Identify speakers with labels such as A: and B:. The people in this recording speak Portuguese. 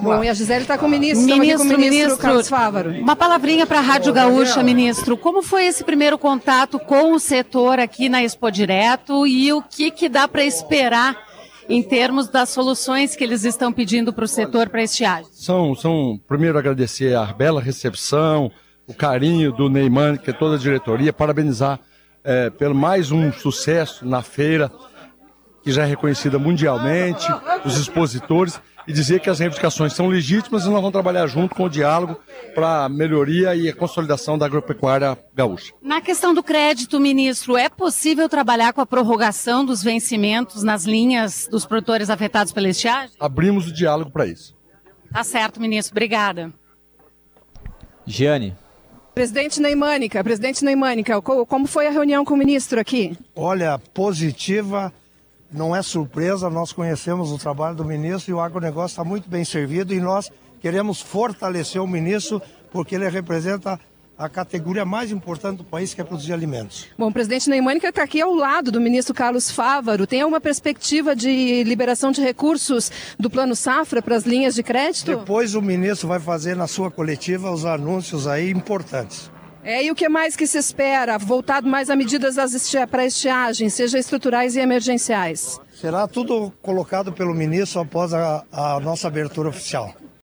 A: Bom, e a Gisele está com o ministro, ministro, com o ministro, ministro Carlos Fávaro.
B: Uma palavrinha para a Rádio Gaúcha, ministro. Como foi esse primeiro contato com o setor aqui na Expo Direto e o que, que dá para esperar em termos das soluções que eles estão pedindo para o setor para estiagem?
C: São, são, primeiro agradecer a bela recepção, o carinho do Neymar, que é toda a diretoria, parabenizar é, pelo mais um sucesso na feira, que já é reconhecida mundialmente, os expositores e dizer que as reivindicações são legítimas e nós vamos trabalhar junto com o diálogo para a melhoria e a consolidação da agropecuária gaúcha.
B: Na questão do crédito, ministro, é possível trabalhar com a prorrogação dos vencimentos nas linhas dos produtores afetados pela estiagem?
C: Abrimos o diálogo para isso.
B: Tá certo, ministro. Obrigada.
D: Giane.
A: Presidente Neimânica, presidente Neimânica, como foi a reunião com o ministro aqui?
E: Olha, positiva não é surpresa, nós conhecemos o trabalho do ministro e o agronegócio está muito bem servido e nós queremos fortalecer o ministro porque ele representa a categoria mais importante do país, que é produzir alimentos.
A: Bom, o presidente Neymânica está aqui ao lado do ministro Carlos Fávaro. Tem alguma perspectiva de liberação de recursos do Plano Safra para as linhas de crédito?
E: Depois o ministro vai fazer na sua coletiva os anúncios aí importantes.
A: É, e o que mais que se espera, voltado mais a medidas para estiagem, seja estruturais e emergenciais?
E: Será tudo colocado pelo ministro após a, a nossa abertura oficial.